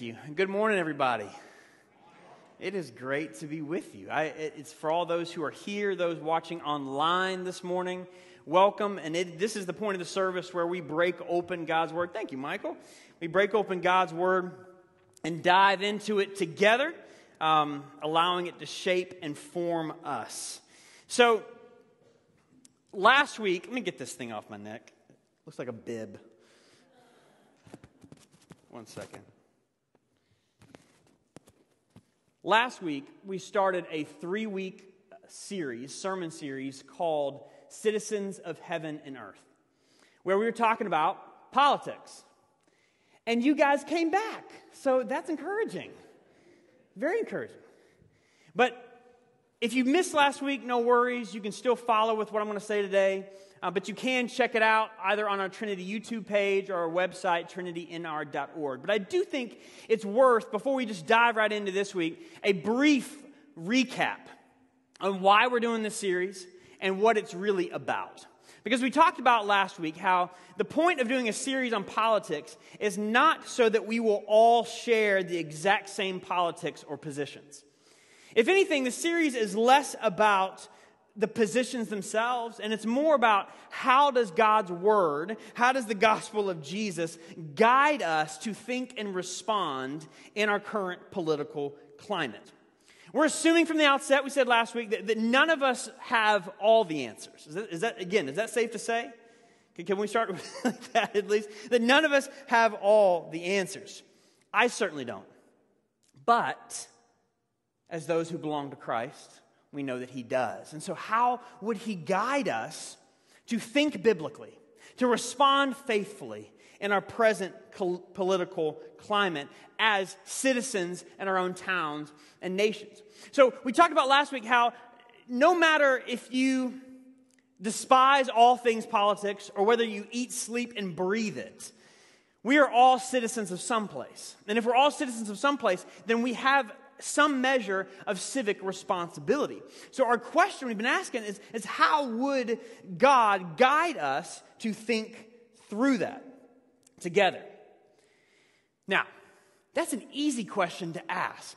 you. Good morning, everybody. It is great to be with you. I, it's for all those who are here, those watching online this morning. Welcome. And it, this is the point of the service where we break open God's Word. Thank you, Michael. We break open God's Word and dive into it together, um, allowing it to shape and form us. So, last week, let me get this thing off my neck. Looks like a bib. One second. Last week, we started a three week uh, series, sermon series called Citizens of Heaven and Earth, where we were talking about politics. And you guys came back. So that's encouraging. Very encouraging. But if you missed last week, no worries. You can still follow with what I'm going to say today. Uh, but you can check it out either on our Trinity YouTube page or our website, trinitynr.org. But I do think it's worth, before we just dive right into this week, a brief recap on why we're doing this series and what it's really about. Because we talked about last week how the point of doing a series on politics is not so that we will all share the exact same politics or positions. If anything, the series is less about the positions themselves and it's more about how does God's word, how does the gospel of Jesus guide us to think and respond in our current political climate. We're assuming from the outset, we said last week, that, that none of us have all the answers. Is that, is that, again, is that safe to say? Can, can we start with that at least? That none of us have all the answers. I certainly don't. But as those who belong to Christ, we know that He does. And so, how would He guide us to think biblically, to respond faithfully in our present political climate as citizens in our own towns and nations? So, we talked about last week how no matter if you despise all things politics or whether you eat, sleep, and breathe it, we are all citizens of some place. And if we're all citizens of some place, then we have some measure of civic responsibility. So, our question we've been asking is, is how would God guide us to think through that together? Now, that's an easy question to ask,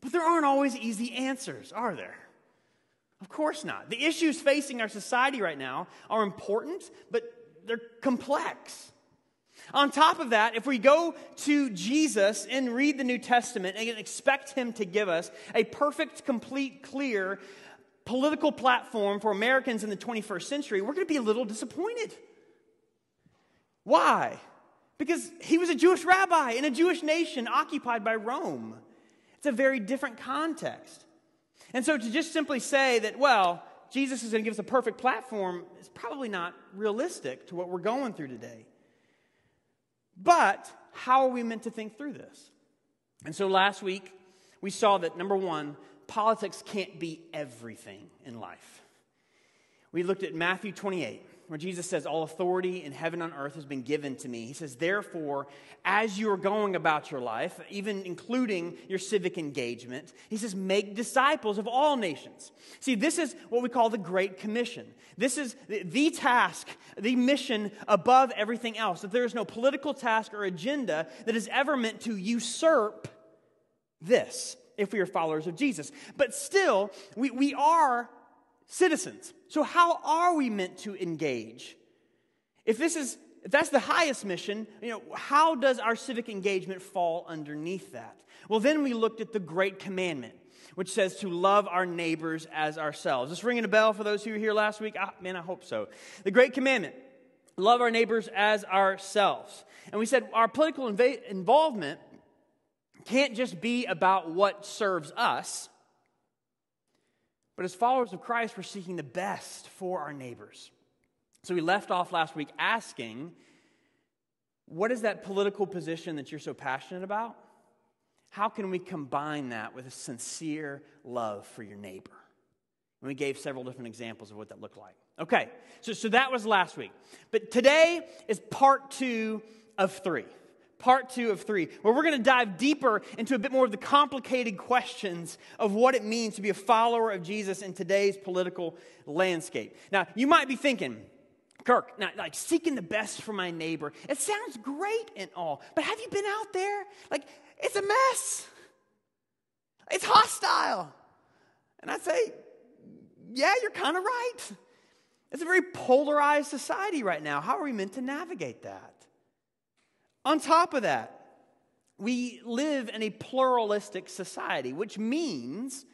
but there aren't always easy answers, are there? Of course not. The issues facing our society right now are important, but they're complex. On top of that, if we go to Jesus and read the New Testament and expect him to give us a perfect, complete, clear political platform for Americans in the 21st century, we're going to be a little disappointed. Why? Because he was a Jewish rabbi in a Jewish nation occupied by Rome. It's a very different context. And so to just simply say that, well, Jesus is going to give us a perfect platform is probably not realistic to what we're going through today. But how are we meant to think through this? And so last week, we saw that number one, politics can't be everything in life. We looked at Matthew 28 where Jesus says, All authority in heaven and on earth has been given to me. He says, Therefore, as you are going about your life, even including your civic engagement, he says, Make disciples of all nations. See, this is what we call the Great Commission. This is the task, the mission above everything else. That there is no political task or agenda that is ever meant to usurp this if we are followers of Jesus. But still, we, we are citizens. So, how are we meant to engage? If this is if that's the highest mission, you know, how does our civic engagement fall underneath that? Well, then we looked at the great commandment, which says to love our neighbors as ourselves. Is this ringing a bell for those who were here last week? Ah, man, I hope so. The great commandment, love our neighbors as ourselves. And we said our political inv- involvement can't just be about what serves us, but as followers of Christ, we're seeking the best for our neighbors. So we left off last week asking, what is that political position that you're so passionate about? How can we combine that with a sincere love for your neighbor? And we gave several different examples of what that looked like. Okay, so, so that was last week. But today is part two of three part two of three, where we're going to dive deeper into a bit more of the complicated questions of what it means to be a follower of Jesus in today's political landscape. Now, you might be thinking, Kirk, now, like seeking the best for my neighbor, it sounds great and all, but have you been out there? Like, it's a mess. It's hostile. And I'd say, yeah, you're kind of right. It's a very polarized society right now. How are we meant to navigate that? On top of that, we live in a pluralistic society, which means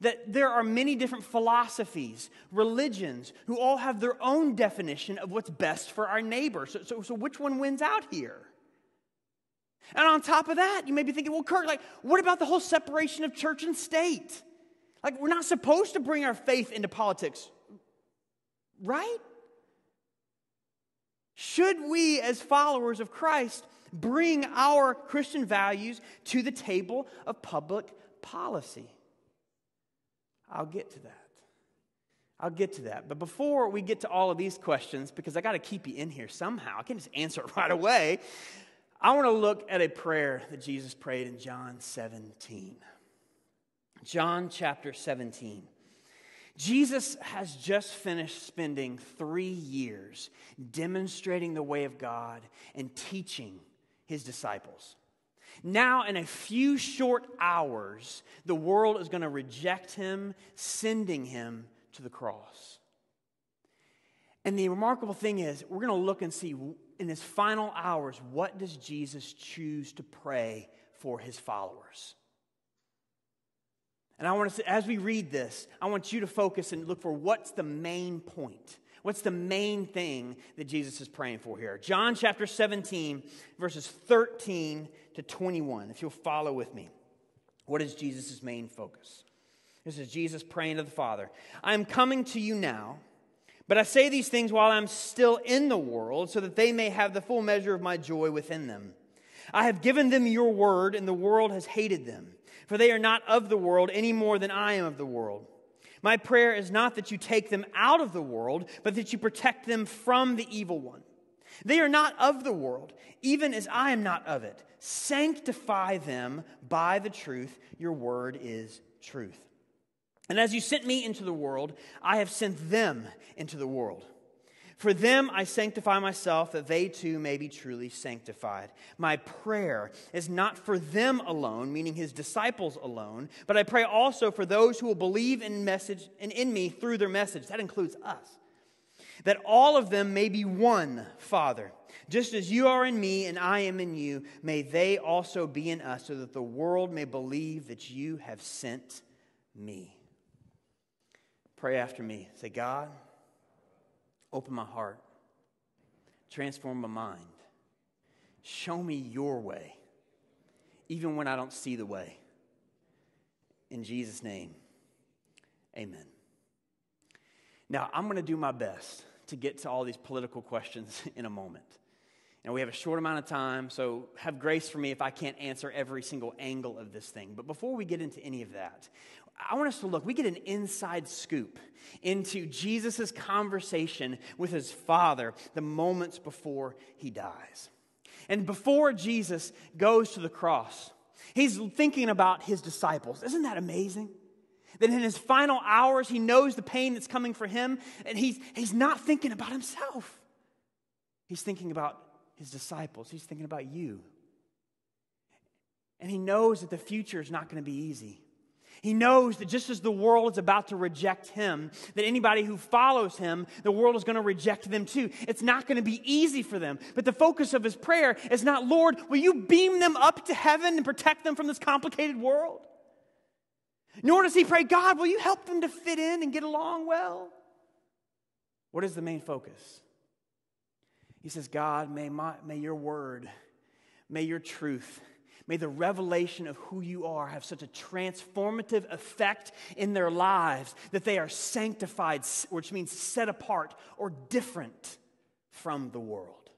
that there are many different philosophies, religions, who all have their own definition of what's best for our neighbor. So, so, so which one wins out here? And on top of that, you may be thinking, well, Kirk, like, what about the whole separation of church and state? Like, we're not supposed to bring our faith into politics, right? Should we, as followers of Christ, bring our Christian values to the table of public policy? I'll get to that. I'll get to that. But before we get to all of these questions, because I got to keep you in here somehow, I can't just answer it right away. I want to look at a prayer that Jesus prayed in John 17. John chapter 17. Jesus has just finished spending three years demonstrating the way of God and teaching his disciples. Now, in a few short hours, the world is going to reject him, sending him to the cross. And the remarkable thing is, we're going to look and see in his final hours, what does Jesus choose to pray for his followers? And I want to, as we read this, I want you to focus and look for what's the main point. What's the main thing that Jesus is praying for here? John chapter 17, verses 13 to 21. If you'll follow with me, what is Jesus' main focus? This is Jesus praying to the Father I am coming to you now, but I say these things while I'm still in the world, so that they may have the full measure of my joy within them. I have given them your word, and the world has hated them, for they are not of the world any more than I am of the world. My prayer is not that you take them out of the world, but that you protect them from the evil one. They are not of the world, even as I am not of it. Sanctify them by the truth. Your word is truth. And as you sent me into the world, I have sent them into the world. For them I sanctify myself, that they too may be truly sanctified. My prayer is not for them alone, meaning his disciples alone, but I pray also for those who will believe in message and in me through their message. That includes us. That all of them may be one, Father. Just as you are in me and I am in you, may they also be in us, so that the world may believe that you have sent me. Pray after me. Say, God, Open my heart. Transform my mind. Show me your way, even when I don't see the way. In Jesus' name, amen. Now, I'm going to do my best to get to all these political questions in a moment. And we have a short amount of time, so have grace for me if I can't answer every single angle of this thing. But before we get into any of that, I want us to look, we get an inside scoop into Jesus' conversation with his father the moments before he dies. And before Jesus goes to the cross, he's thinking about his disciples. Isn't that amazing? That in his final hours, he knows the pain that's coming for him, and he's, he's not thinking about himself. He's thinking about his disciples, he's thinking about you. And he knows that the future is not going to be easy. He knows that just as the world is about to reject him, that anybody who follows him, the world is going to reject them too. It's not going to be easy for them. But the focus of his prayer is not, Lord, will you beam them up to heaven and protect them from this complicated world? Nor does he pray, God, will you help them to fit in and get along well? What is the main focus? He says, God, may, my, may your word, may your truth, May the revelation of who you are have such a transformative effect in their lives that they are sanctified, which means set apart or different from the world.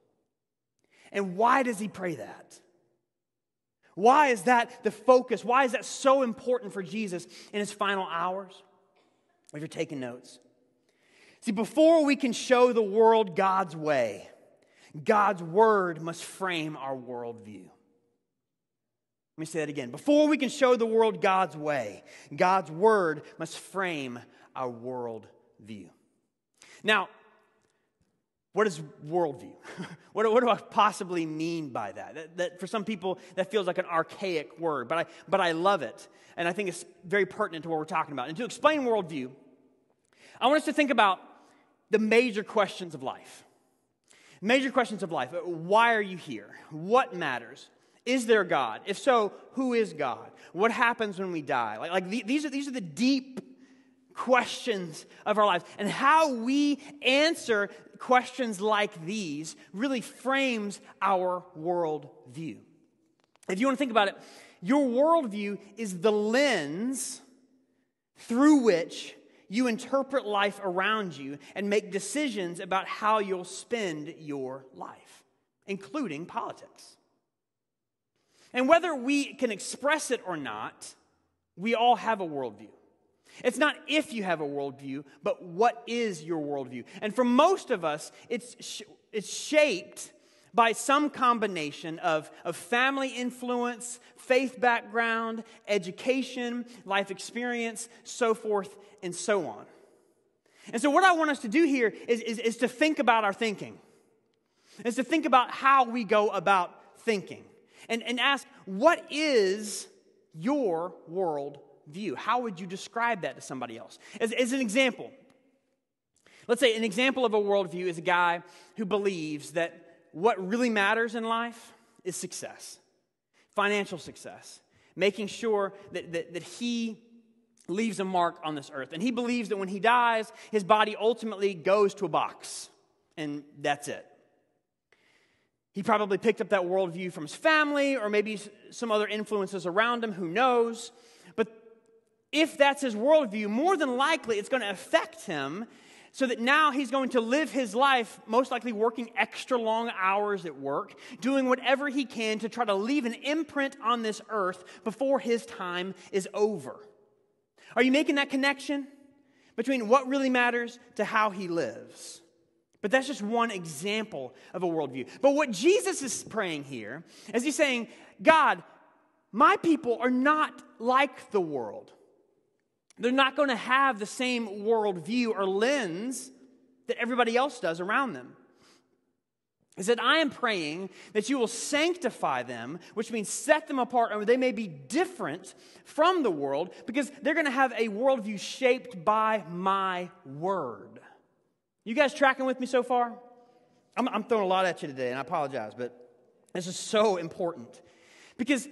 And why does he pray that? Why is that the focus? Why is that so important for Jesus in his final hours? If you're taking notes. See, before we can show the world God's way, God's word must frame our worldview. Let me say that again. Before we can show the world God's way, God's word must frame our world view. Now, what is worldview? what, what, do I possibly mean by that? that? that? For some people, that feels like an archaic word, but I, but I love it. And I think it's very pertinent to what we're talking about. And to explain worldview, I want us to think about the major questions of life. Major questions of life. Why are you here? What matters? Is there God? If so, who is God? What happens when we die? Like, like the, these, are, these are the deep questions of our lives. And how we answer questions like these really frames our worldview. If you want to think about it, your worldview is the lens through which you interpret life around you and make decisions about how you'll spend your life, including politics. And whether we can express it or not, we all have a worldview. It's not if you have a worldview, but what is your worldview? And for most of us, it's, sh- it's shaped by some combination of, of family influence, faith background, education, life experience, so forth and so on. And so, what I want us to do here is, is, is to think about our thinking, is to think about how we go about thinking, and, and ask, what is your world view? How would you describe that to somebody else? As, as an example, let's say an example of a worldview is a guy who believes that what really matters in life is success, financial success, making sure that, that, that he leaves a mark on this earth. And he believes that when he dies, his body ultimately goes to a box, and that's it. He probably picked up that worldview from his family or maybe some other influences around him, who knows But if that's his worldview, more than likely it's going to affect him so that now he's going to live his life, most likely working extra long hours at work, doing whatever he can to try to leave an imprint on this earth before his time is over. Are you making that connection between what really matters to how he lives? But that's just one example of a worldview. But what Jesus is praying here is he's saying, God, my people are not like the world. They're not going to have the same worldview or lens that everybody else does around them. He said, I am praying that you will sanctify them, which means set them apart, or they may be different from the world, because they're going to have a worldview shaped by my word. You guys tracking with me so far? I'm, I'm throwing a lot at you today, and I apologize, but this is so important. Because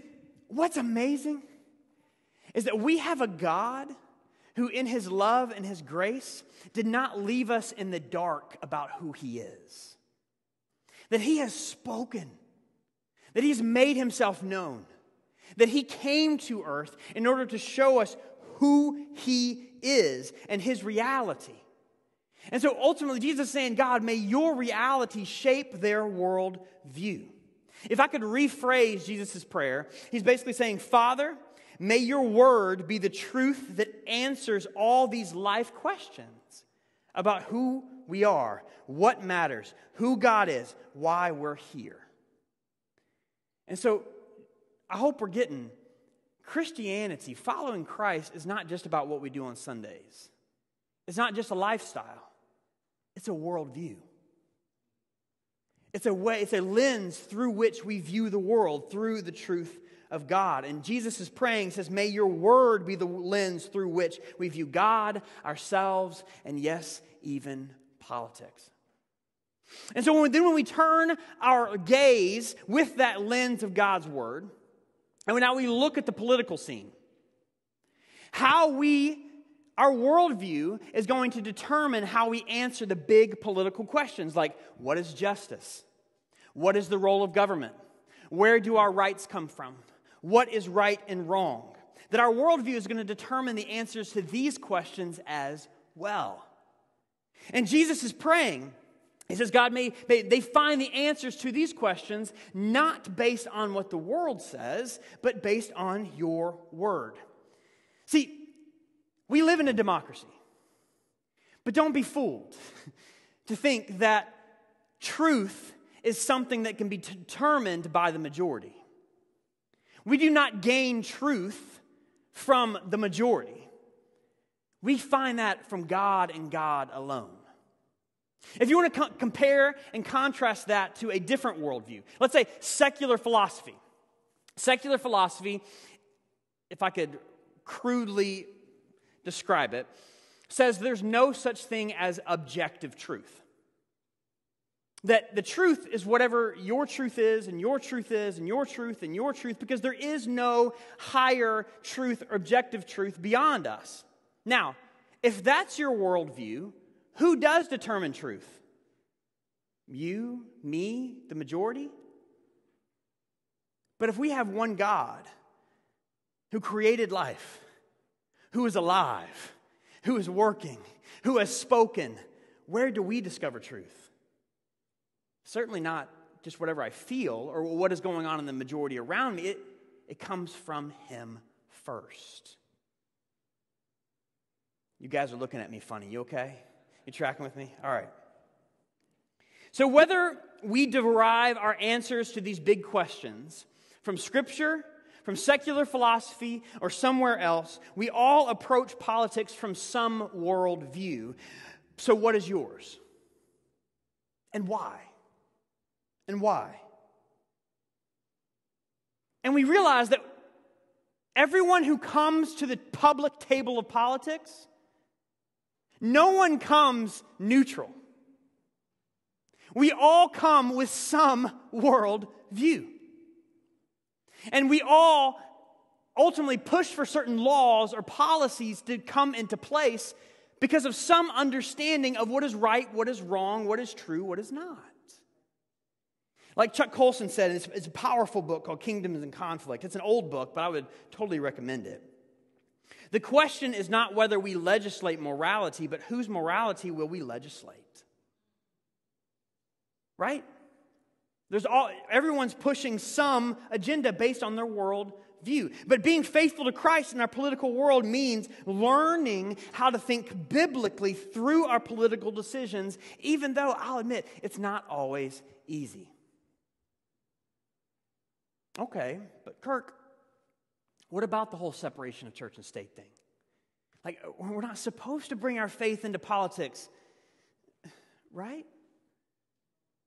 what's amazing is that we have a God who, in his love and his grace, did not leave us in the dark about who he is. That he has spoken, that he's made himself known, that he came to earth in order to show us who he is and his reality. And so ultimately, Jesus is saying, God, may your reality shape their world view. If I could rephrase Jesus' prayer, he's basically saying, Father, May your word be the truth that answers all these life questions about who we are, what matters, who God is, why we're here. And so I hope we're getting Christianity, following Christ, is not just about what we do on Sundays. It's not just a lifestyle, it's a worldview. It's a way, it's a lens through which we view the world, through the truth of God. And Jesus is praying, says, May your word be the lens through which we view God, ourselves, and yes, even politics. And so when, then when we turn our gaze with that lens of God's word, and now we look at the political scene, how we our worldview is going to determine how we answer the big political questions like what is justice? What is the role of government? Where do our rights come from? what is right and wrong. That our worldview is going to determine the answers to these questions as well. And Jesus is praying. He says, God, may, may they find the answers to these questions not based on what the world says, but based on your word. See, we live in a democracy, but don't be fooled to think that truth is something that can be determined by the majority. We do not gain truth from the majority. We find that from God and God alone. If you want to co- compare and contrast that to a different worldview, let's say secular philosophy. Secular philosophy, if I could crudely describe it, says there's no such thing as objective truth. That the truth is whatever your truth is, and your truth is, and your truth, and your truth, because there is no higher truth or objective truth beyond us. Now, if that's your worldview, who does determine truth? You, me, the majority? But if we have one God who created life, who is alive, who is working, who has spoken, where do we discover truth? Certainly not just whatever I feel or what is going on in the majority around me. It, it comes from Him first. You guys are looking at me funny. You okay? You tracking with me? All right. So, whether we derive our answers to these big questions from Scripture, from secular philosophy, or somewhere else, we all approach politics from some worldview. So, what is yours? And why? And why? And we realize that everyone who comes to the public table of politics, no one comes neutral. We all come with some world view. And we all ultimately push for certain laws or policies to come into place because of some understanding of what is right, what is wrong, what is true, what is not. Like Chuck Colson said, it's, it's, a powerful book called Kingdoms and Conflict. It's an old book, but I would totally recommend it. The question is not whether we legislate morality, but whose morality will we legislate? Right? There's all, everyone's pushing some agenda based on their world view. But being faithful to Christ in our political world means learning how to think biblically through our political decisions, even though I'll admit it's not always easy. Okay, but Kirk, what about the whole separation of church and state thing? Like, we're not supposed to bring our faith into politics, right?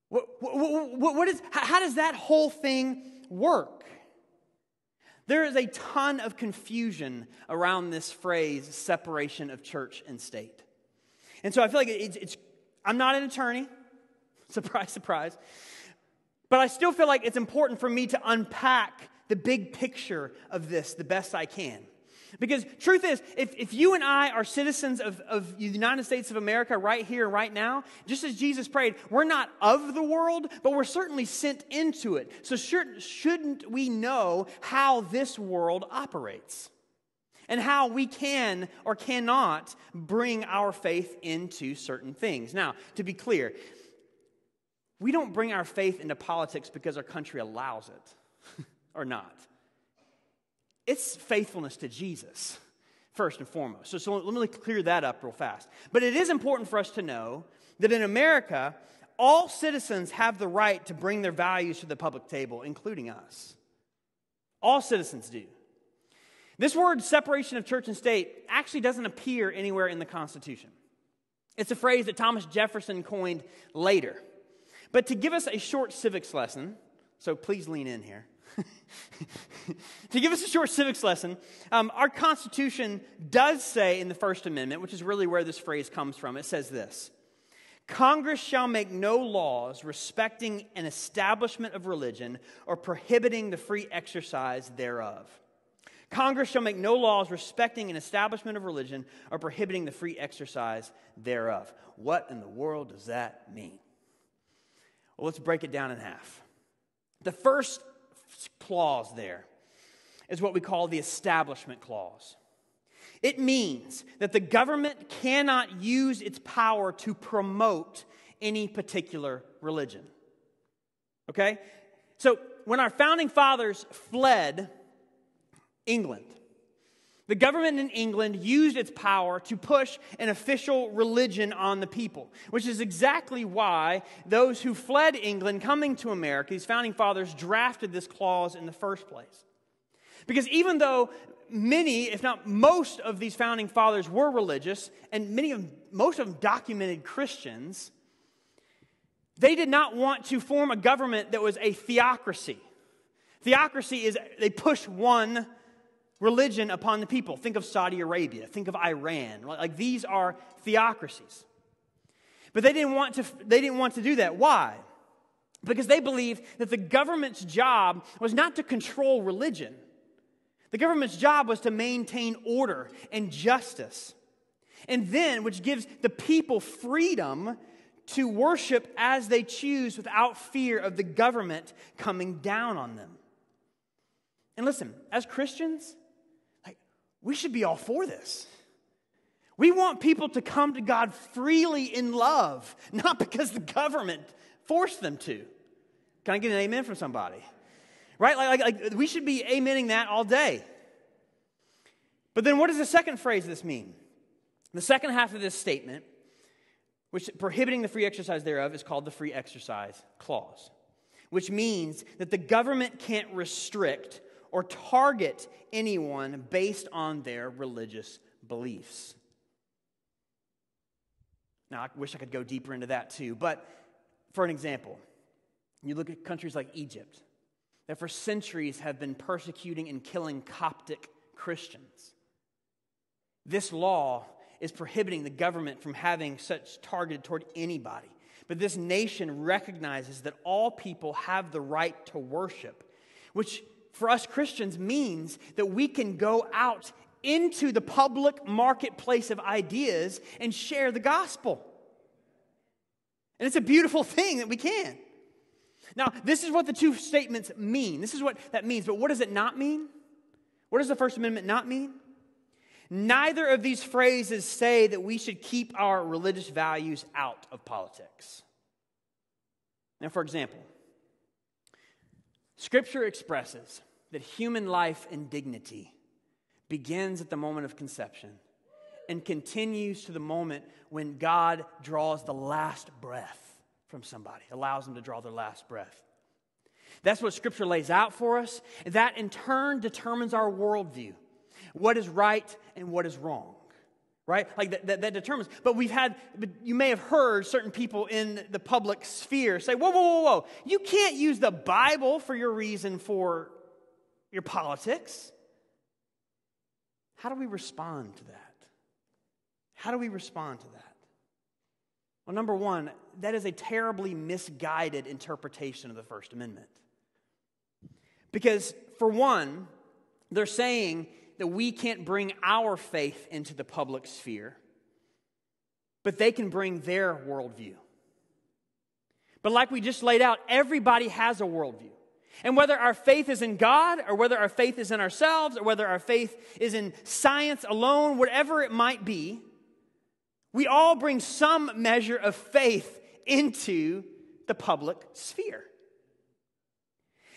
What, what, what, is, how does that whole thing work? There is a ton of confusion around this phrase, separation of church and state. And so I feel like it's, it's I'm not an attorney, surprise, surprise. But I still feel like it's important for me to unpack the big picture of this the best I can. Because truth is, if, if you and I are citizens of, of the United States of America right here, right now, just as Jesus prayed, we're not of the world, but we're certainly sent into it. So should, shouldn't we know how this world operates? And how we can or cannot bring our faith into certain things. Now, to be clear, we don't bring our faith into politics because our country allows it or not. It's faithfulness to Jesus, first and foremost. So, so let me clear that up real fast. But it is important for us to know that in America, all citizens have the right to bring their values to the public table, including us. All citizens do. This word, separation of church and state, actually doesn't appear anywhere in the Constitution. It's a phrase that Thomas Jefferson coined later. But to give us a short civics lesson, so please lean in here. to give us a short civics lesson, um, our Constitution does say in the First Amendment, which is really where this phrase comes from, it says this Congress shall make no laws respecting an establishment of religion or prohibiting the free exercise thereof. Congress shall make no laws respecting an establishment of religion or prohibiting the free exercise thereof. What in the world does that mean? Well, let's break it down in half. The first clause there is what we call the establishment clause. It means that the government cannot use its power to promote any particular religion. Okay? So, when our founding fathers fled England, the government in England used its power to push an official religion on the people, which is exactly why those who fled England coming to America, these founding fathers, drafted this clause in the first place. Because even though many, if not most, of these founding fathers were religious, and many of most of them documented Christians, They did not want to form a government that was a theocracy. Theocracy is they push one religion upon the people. Think of Saudi Arabia, think of Iran. Like these are theocracies. But they didn't want to, they didn't want to do that. Why? Because they believed that the government's job was not to control religion. The government's job was to maintain order and justice. And then, which gives the people freedom to worship as they choose without fear of the government coming down on them. And listen, as Christians, we should be all for this. We want people to come to God freely in love, not because the government forced them to. Can I get an amen from somebody? Right? Like, like, like we should be amening that all day. But then what does the second phrase of this mean? The second half of this statement, which prohibiting the free exercise thereof, is called the free exercise clause, which means that the government can't restrict or target anyone based on their religious beliefs. Now, I wish I could go deeper into that too, but for an example, you look at countries like Egypt that for centuries have been persecuting and killing Coptic Christians. This law is prohibiting the government from having such targeted toward anybody. But this nation recognizes that all people have the right to worship, which for us Christians means that we can go out into the public marketplace of ideas and share the gospel. And it's a beautiful thing that we can. Now, this is what the two statements mean. This is what that means. But what does it not mean? What does the First Amendment not mean? Neither of these phrases say that we should keep our religious values out of politics. Now, for example, Scripture expresses that human life and dignity begins at the moment of conception and continues to the moment when God draws the last breath from somebody, allows them to draw their last breath. That's what Scripture lays out for us. That in turn determines our worldview what is right and what is wrong right? Like that, that, that, determines. But we've had but you may have heard certain people in the public sphere say whoa whoa whoa whoa. You can't use the bible for your reason for your politics. How do we respond to that? How do we respond to that? Well number one that is a terribly misguided interpretation of the first amendment. Because for one they're saying that we can't bring our faith into the public sphere, but they can bring their worldview. But like we just laid out, everybody has a worldview. And whether our faith is in God, or whether our faith is in ourselves, or whether our faith is in science alone, whatever it might be, we all bring some measure of faith into the public sphere.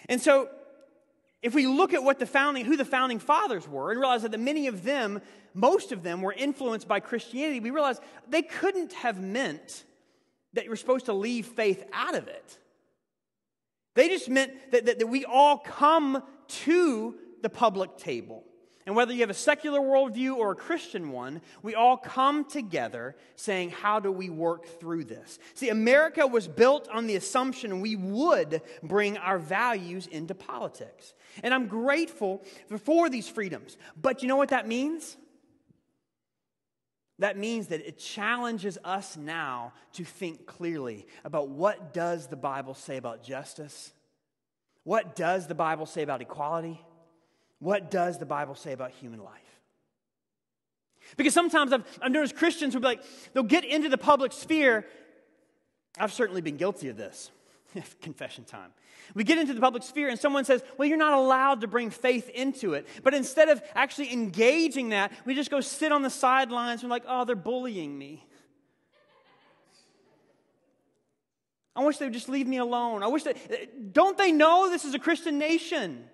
And so if we look at what the founding, who the founding fathers were, and realize that many of them, most of them, were influenced by Christianity, we realize they couldn't have meant that you were supposed to leave faith out of it. They just meant that, that, that we all come to the public table. And whether you have a secular worldview or a Christian one, we all come together saying, How do we work through this? See, America was built on the assumption we would bring our values into politics. And I'm grateful for these freedoms. But you know what that means? That means that it challenges us now to think clearly about what does the Bible say about justice? What does the Bible say about equality? What does the Bible say about human life? Because sometimes I've, I've noticed Christians will be like, they'll get into the public sphere. I've certainly been guilty of this. Confession time. We get into the public sphere and someone says, Well, you're not allowed to bring faith into it. But instead of actually engaging that, we just go sit on the sidelines and, we're like, oh, they're bullying me. I wish they would just leave me alone. I wish that, don't they know this is a Christian nation?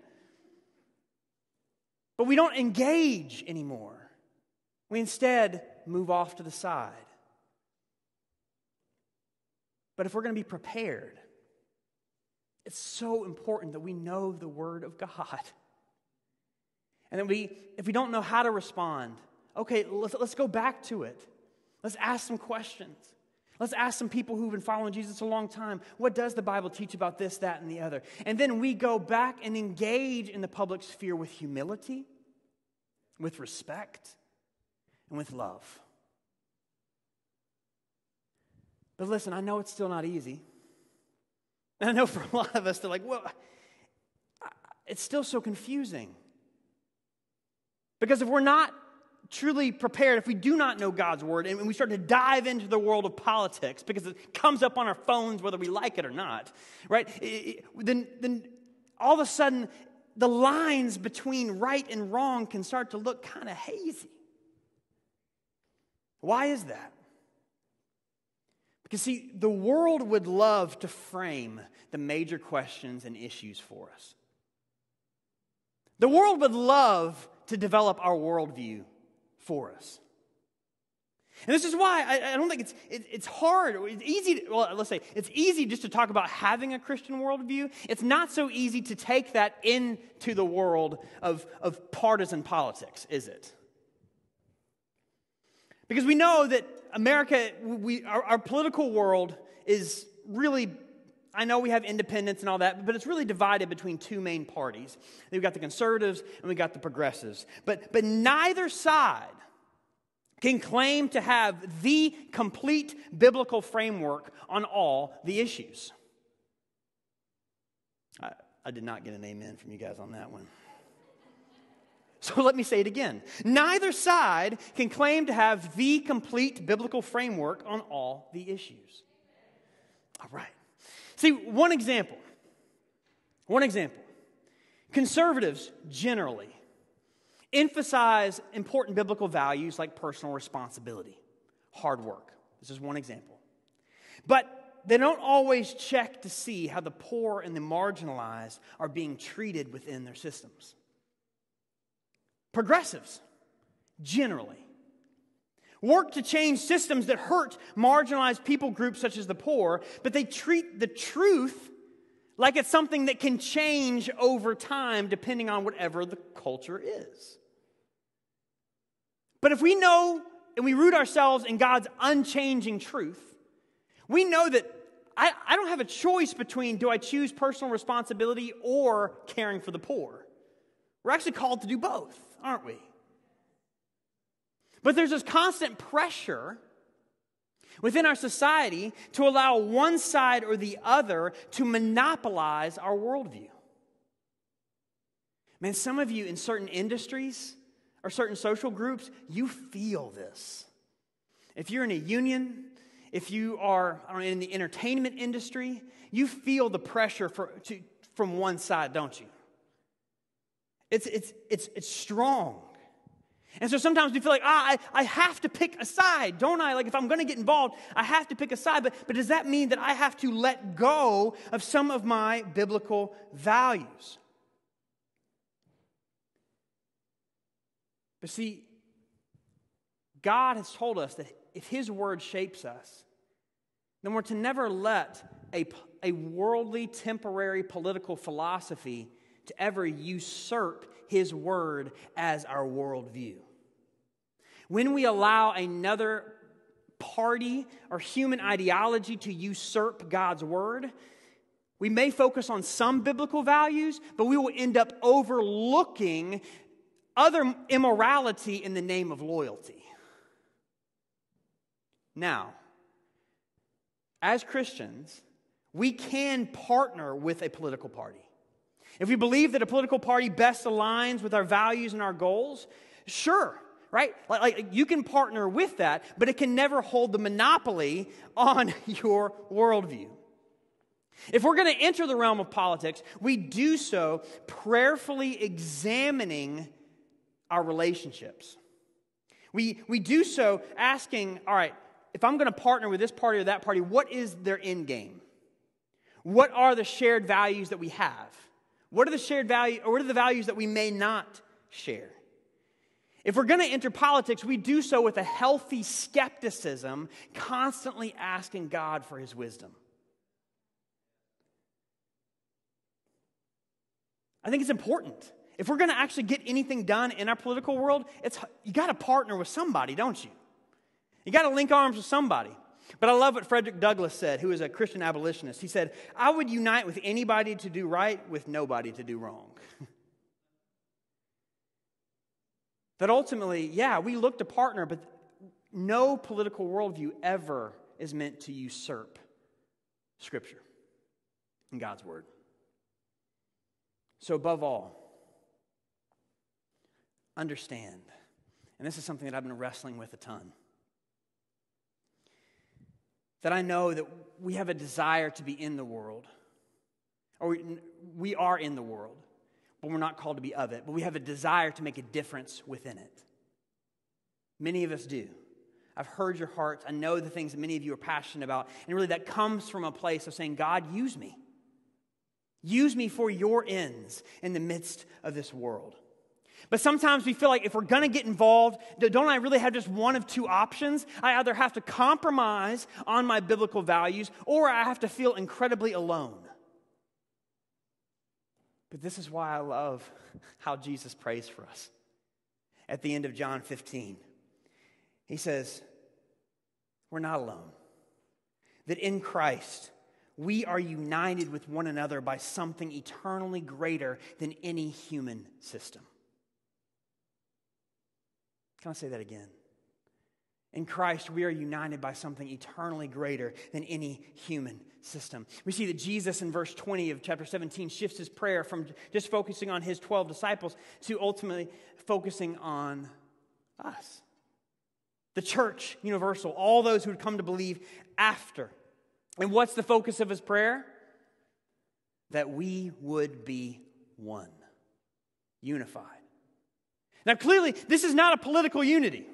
But we don't engage anymore. We instead move off to the side. But if we're going to be prepared, it's so important that we know the Word of God. And then we, if we don't know how to respond, okay, let's, let's go back to it. Let's ask some questions. Let's ask some people who've been following Jesus a long time what does the Bible teach about this, that, and the other? And then we go back and engage in the public sphere with humility, with respect, and with love. But listen, I know it's still not easy. And I know for a lot of us, they're like, well, it's still so confusing. Because if we're not truly prepared, if we do not know God's word and we start to dive into the world of politics because it comes up on our phones whether we like it or not, right? then, then all of a sudden, the lines between right and wrong can start to look kind of hazy. Why is that? Because, see, the world would love to frame the major questions and issues for us. The world would love to develop our worldview for us. And this is why I, I don't think it's, it, it's hard. It's easy. To, well, let's say it's easy just to talk about having a Christian worldview. It's not so easy to take that into the world of, of partisan politics, is it? Because we know that America, we, our, our political world is really I know we have independence and all that, but it's really divided between two main parties. We've got the conservatives and we've got the progressives. But, but neither side can claim to have the complete biblical framework on all the issues. I, I did not get an amen from you guys on that one. So let me say it again. Neither side can claim to have the complete biblical framework on all the issues. All right. See, one example. One example. Conservatives generally emphasize important biblical values like personal responsibility, hard work. This is one example. But they don't always check to see how the poor and the marginalized are being treated within their systems. Progressives, generally, work to change systems that hurt marginalized people groups such as the poor, but they treat the truth like it's something that can change over time depending on whatever the culture is. But if we know and we root ourselves in God's unchanging truth, we know that I, I don't have a choice between do I choose personal responsibility or caring for the poor. We're actually called to do both, aren't we? But there's this constant pressure within our society to allow one side or the other to monopolize our worldview. Man, some of you in certain industries or certain social groups, you feel this. If you're in a union, if you are in the entertainment industry, you feel the pressure for, to, from one side, don't you? It's, it's, it's, it's strong. And so sometimes we feel like, ah, I, I have to pick a side, don't I? Like if I'm going to get involved, I have to pick a side. But, but does that mean that I have to let go of some of my biblical values? But see, God has told us that if His word shapes us, then we're to never let a, a worldly, temporary political philosophy to ever usurp His word as our worldview. When we allow another party or human ideology to usurp God's word, we may focus on some biblical values, but we will end up overlooking other immorality in the name of loyalty. Now, as Christians, we can partner with a political party. If we believe that a political party best aligns with our values and our goals, sure, right? Like, like, you can partner with that, but it can never hold the monopoly on your worldview. If we're going to enter the realm of politics, we do so prayerfully examining our relationships. We, we do so asking, all right, if I'm going to partner with this party or that party, what is their end game? What are the shared values that we have? What are the shared values, or what are the values that we may not share? If we're going to enter politics, we do so with a healthy skepticism, constantly asking God for his wisdom. I think it's important. If we're going to actually get anything done in our political world, it's, you got to partner with somebody, don't you? You got to link arms with somebody. But I love what Frederick Douglass said, who is a Christian abolitionist. He said, I would unite with anybody to do right, with nobody to do wrong. that ultimately, yeah, we look to partner, but no political worldview ever is meant to usurp Scripture and God's Word. So, above all, understand, and this is something that I've been wrestling with a ton, that I know that we have a desire to be in the world, or we, we are in the world, but we're not called to be of it, but we have a desire to make a difference within it. Many of us do. I've heard your hearts. I know the things that many of you are passionate about. And really, that comes from a place of saying, God, use me. Use me for your ends in the midst of this world. But sometimes we feel like if we're going to get involved, don't I really have just one of two options? I either have to compromise on my biblical values or I have to feel incredibly alone. But this is why I love how Jesus prays for us. At the end of John 15, he says, We're not alone. That in Christ, we are united with one another by something eternally greater than any human system. Can I say that again? In Christ, we are united by something eternally greater than any human system. We see that Jesus in verse 20 of chapter 17 shifts his prayer from just focusing on his 12 disciples to ultimately focusing on us. The church, universal, all those who would come to believe after. And what's the focus of his prayer? That we would be one, unified. Now, clearly, this is not a political unity.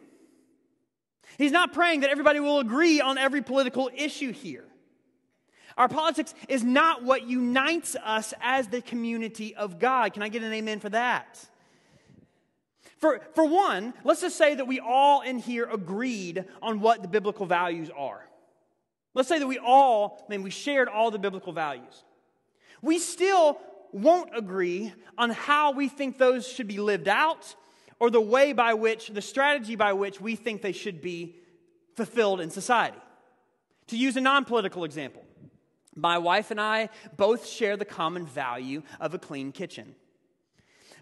He's not praying that everybody will agree on every political issue here. Our politics is not what unites us as the community of God. Can I get an amen for that? For, for one, let's just say that we all in here agreed on what the biblical values are. Let's say that we all, I mean, we shared all the biblical values. We still won't agree on how we think those should be lived out or the way by which, the strategy by which we think they should be fulfilled in society. To use a non political example, my wife and I both share the common value of a clean kitchen.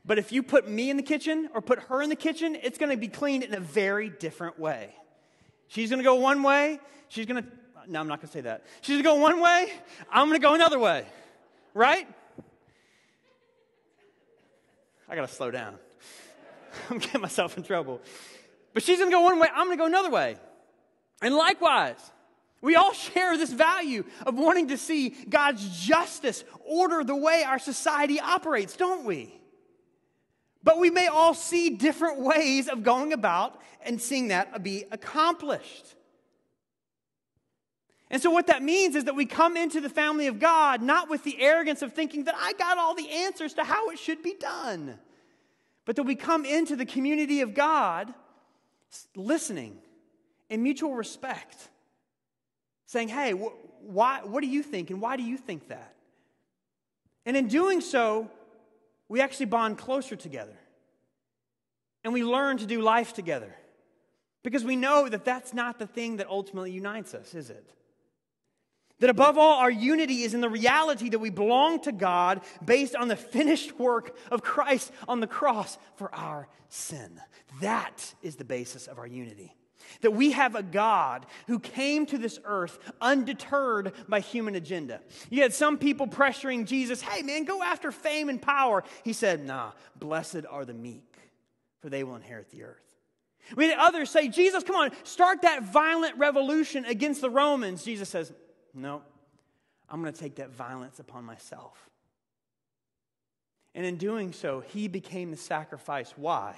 But if you put me in the kitchen or put her in the kitchen, it's going to be cleaned in a very different way. She's going to go one way. She's going to, no, I'm not going to say that. She's going to go one way. I'm going to go another way. Right? I got to slow down. I'm getting myself in trouble. But she's going to go one way. I'm going to go another way. And likewise, we all share this value of wanting to see God's justice order the way our society operates, don't we? But we may all see different ways of going about and seeing that be accomplished. And so, what that means is that we come into the family of God not with the arrogance of thinking that I got all the answers to how it should be done, but that we come into the community of God listening in mutual respect, saying, Hey, wh- why, what do you think, and why do you think that? And in doing so, we actually bond closer together. And we learn to do life together. Because we know that that's not the thing that ultimately unites us, is it? That above all, our unity is in the reality that we belong to God based on the finished work of Christ on the cross for our sin. That is the basis of our unity. That we have a God who came to this earth undeterred by human agenda. You had some people pressuring Jesus, hey man, go after fame and power. He said, nah, blessed are the meek, for they will inherit the earth. We had others say, Jesus, come on, start that violent revolution against the Romans. Jesus says, no, I'm going to take that violence upon myself. And in doing so, he became the sacrifice. Why?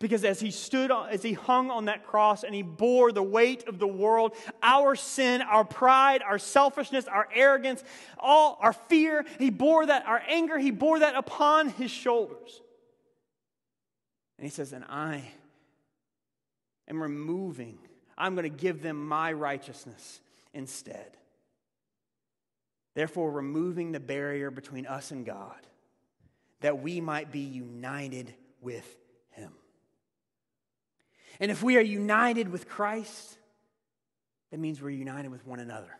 Because as he stood, as he hung on that cross and he bore the weight of the world, our sin, our pride, our selfishness, our arrogance, all our fear, he bore that, our anger, he bore that upon his shoulders. And he says, And I am removing, I'm going to give them my righteousness instead. Therefore, removing the barrier between us and God, that we might be united with Him. and if we are united with Christ, that means we're united with one another.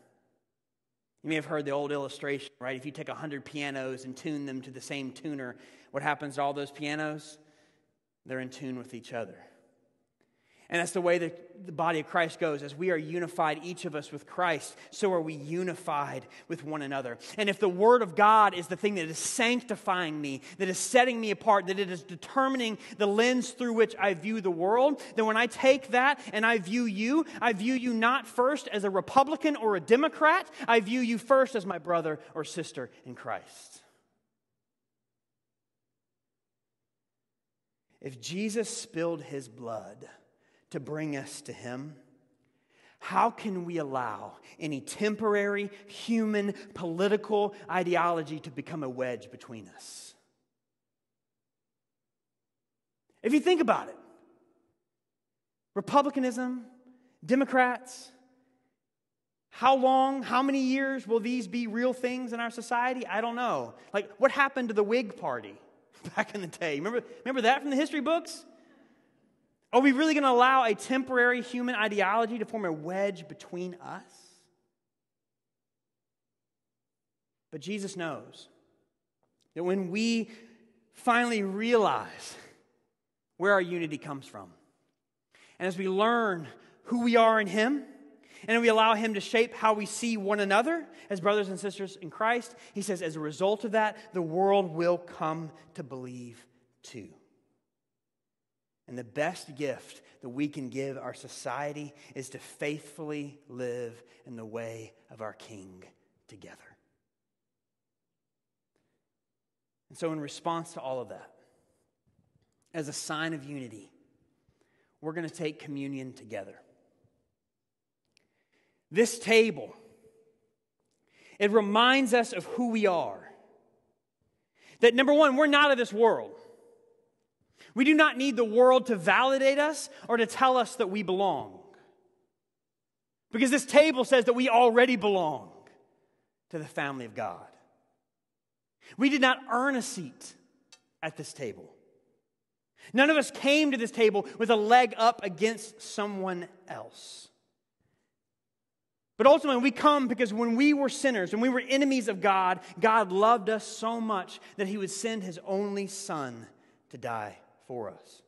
You may have heard the old illustration, right? If you take 100 pianos and tune them to the same tuner, what happens to all those pianos? They're in tune with each other. And that's the way that the body of Christ goes. As we are unified, each of us with Christ, so are we unified with one another. And if the Word of God is the thing that is sanctifying me, that is setting me apart, that it is determining the lens through which I view the world, then when I take that and I view you, I view you not first as a Republican or a Democrat, I view you first as my brother or sister in Christ. If Jesus spilled his blood, to bring us to Him? How can we allow any temporary human political ideology to become a wedge between us? If you think about it, Republicanism, Democrats, how long, how many years will these be real things in our society? I don't know. Like, what happened to the Whig Party back in the day? Remember, remember that from the history books? Are we really going to allow a temporary human ideology to form a wedge between us? But Jesus knows that when we finally realize where our unity comes from, and as we learn who we are in Him, and we allow Him to shape how we see one another as brothers and sisters in Christ, He says, as a result of that, the world will come to believe too. And the best gift that we can give our society is to faithfully live in the way of our King together. And so, in response to all of that, as a sign of unity, we're going to take communion together. This table, it reminds us of who we are. That number one, we're not of this world. We do not need the world to validate us or to tell us that we belong. Because this table says that we already belong to the family of God. We did not earn a seat at this table. None of us came to this table with a leg up against someone else. But ultimately, we come because when we were sinners, when we were enemies of God, God loved us so much that He would send His only Son to die for us.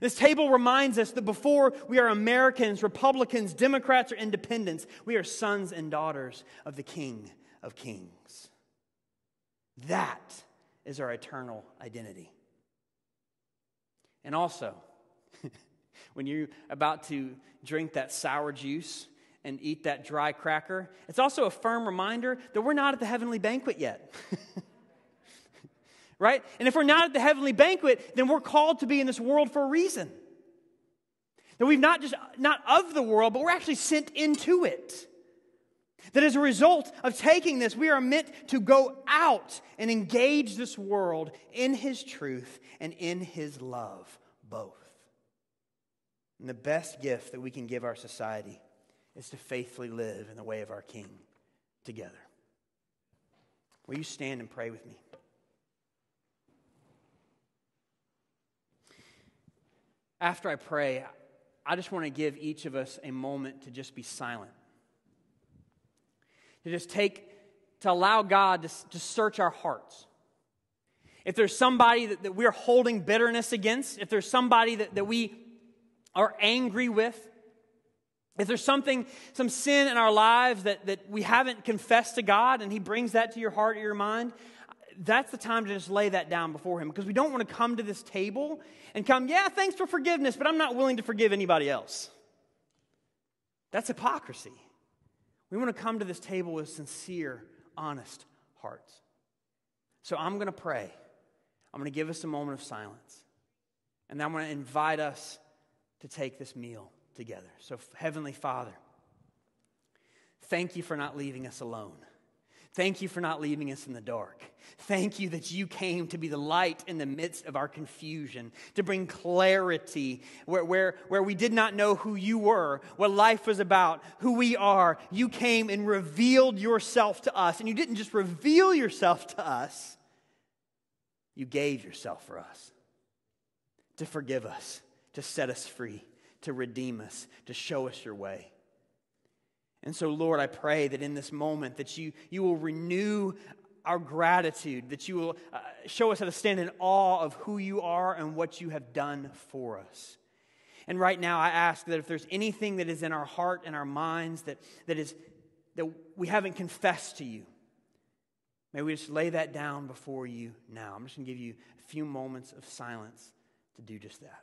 This table reminds us that before we are Americans, Republicans, Democrats, or independents, we are sons and daughters of the King of Kings. That is our eternal identity. And also, when you're about to drink that sour juice and eat that dry cracker, it's also a firm reminder that we're not at the heavenly banquet yet. right? And if we're not at the heavenly banquet, then we're called to be in this world for a reason. That we've not just, not of the world, but we're actually sent into it. That as a result of taking this, we are meant to go out and engage this world in His truth and in His love, both. And the best gift that we can give our society is to faithfully live in the way of our King together. Will you stand and pray with me? After I pray, I just want to give each of us a moment to just be silent. To just take, to allow God to, to search our hearts. If there's somebody that, that we're holding bitterness against, if there's somebody that, that we are angry with, if there's something, some sin in our lives that, that we haven't confessed to God and He brings that to your heart or your mind, that's the time to just lay that down before Him because we don't want to come to this table and come, yeah, thanks for forgiveness, but I'm not willing to forgive anybody else. That's hypocrisy. We want to come to this table with sincere, honest hearts. So I'm going to pray. I'm going to give us a moment of silence. And then I'm going to invite us to take this meal together. So, Heavenly Father, thank you for not leaving us alone. Thank you for not leaving us in the dark. Thank you that you came to be the light in the midst of our confusion, to bring clarity where, where, where we did not know who you were, what life was about, who we are. You came and revealed yourself to us. And you didn't just reveal yourself to us, you gave yourself for us to forgive us, to set us free, to redeem us, to show us your way. And so, Lord, I pray that in this moment that you, you will renew our gratitude, that you will uh, show us how to stand in awe of who you are and what you have done for us. And right now, I ask that if there's anything that is in our heart and our minds that, that, is, that we haven't confessed to you, may we just lay that down before you now. I'm just going to give you a few moments of silence to do just that.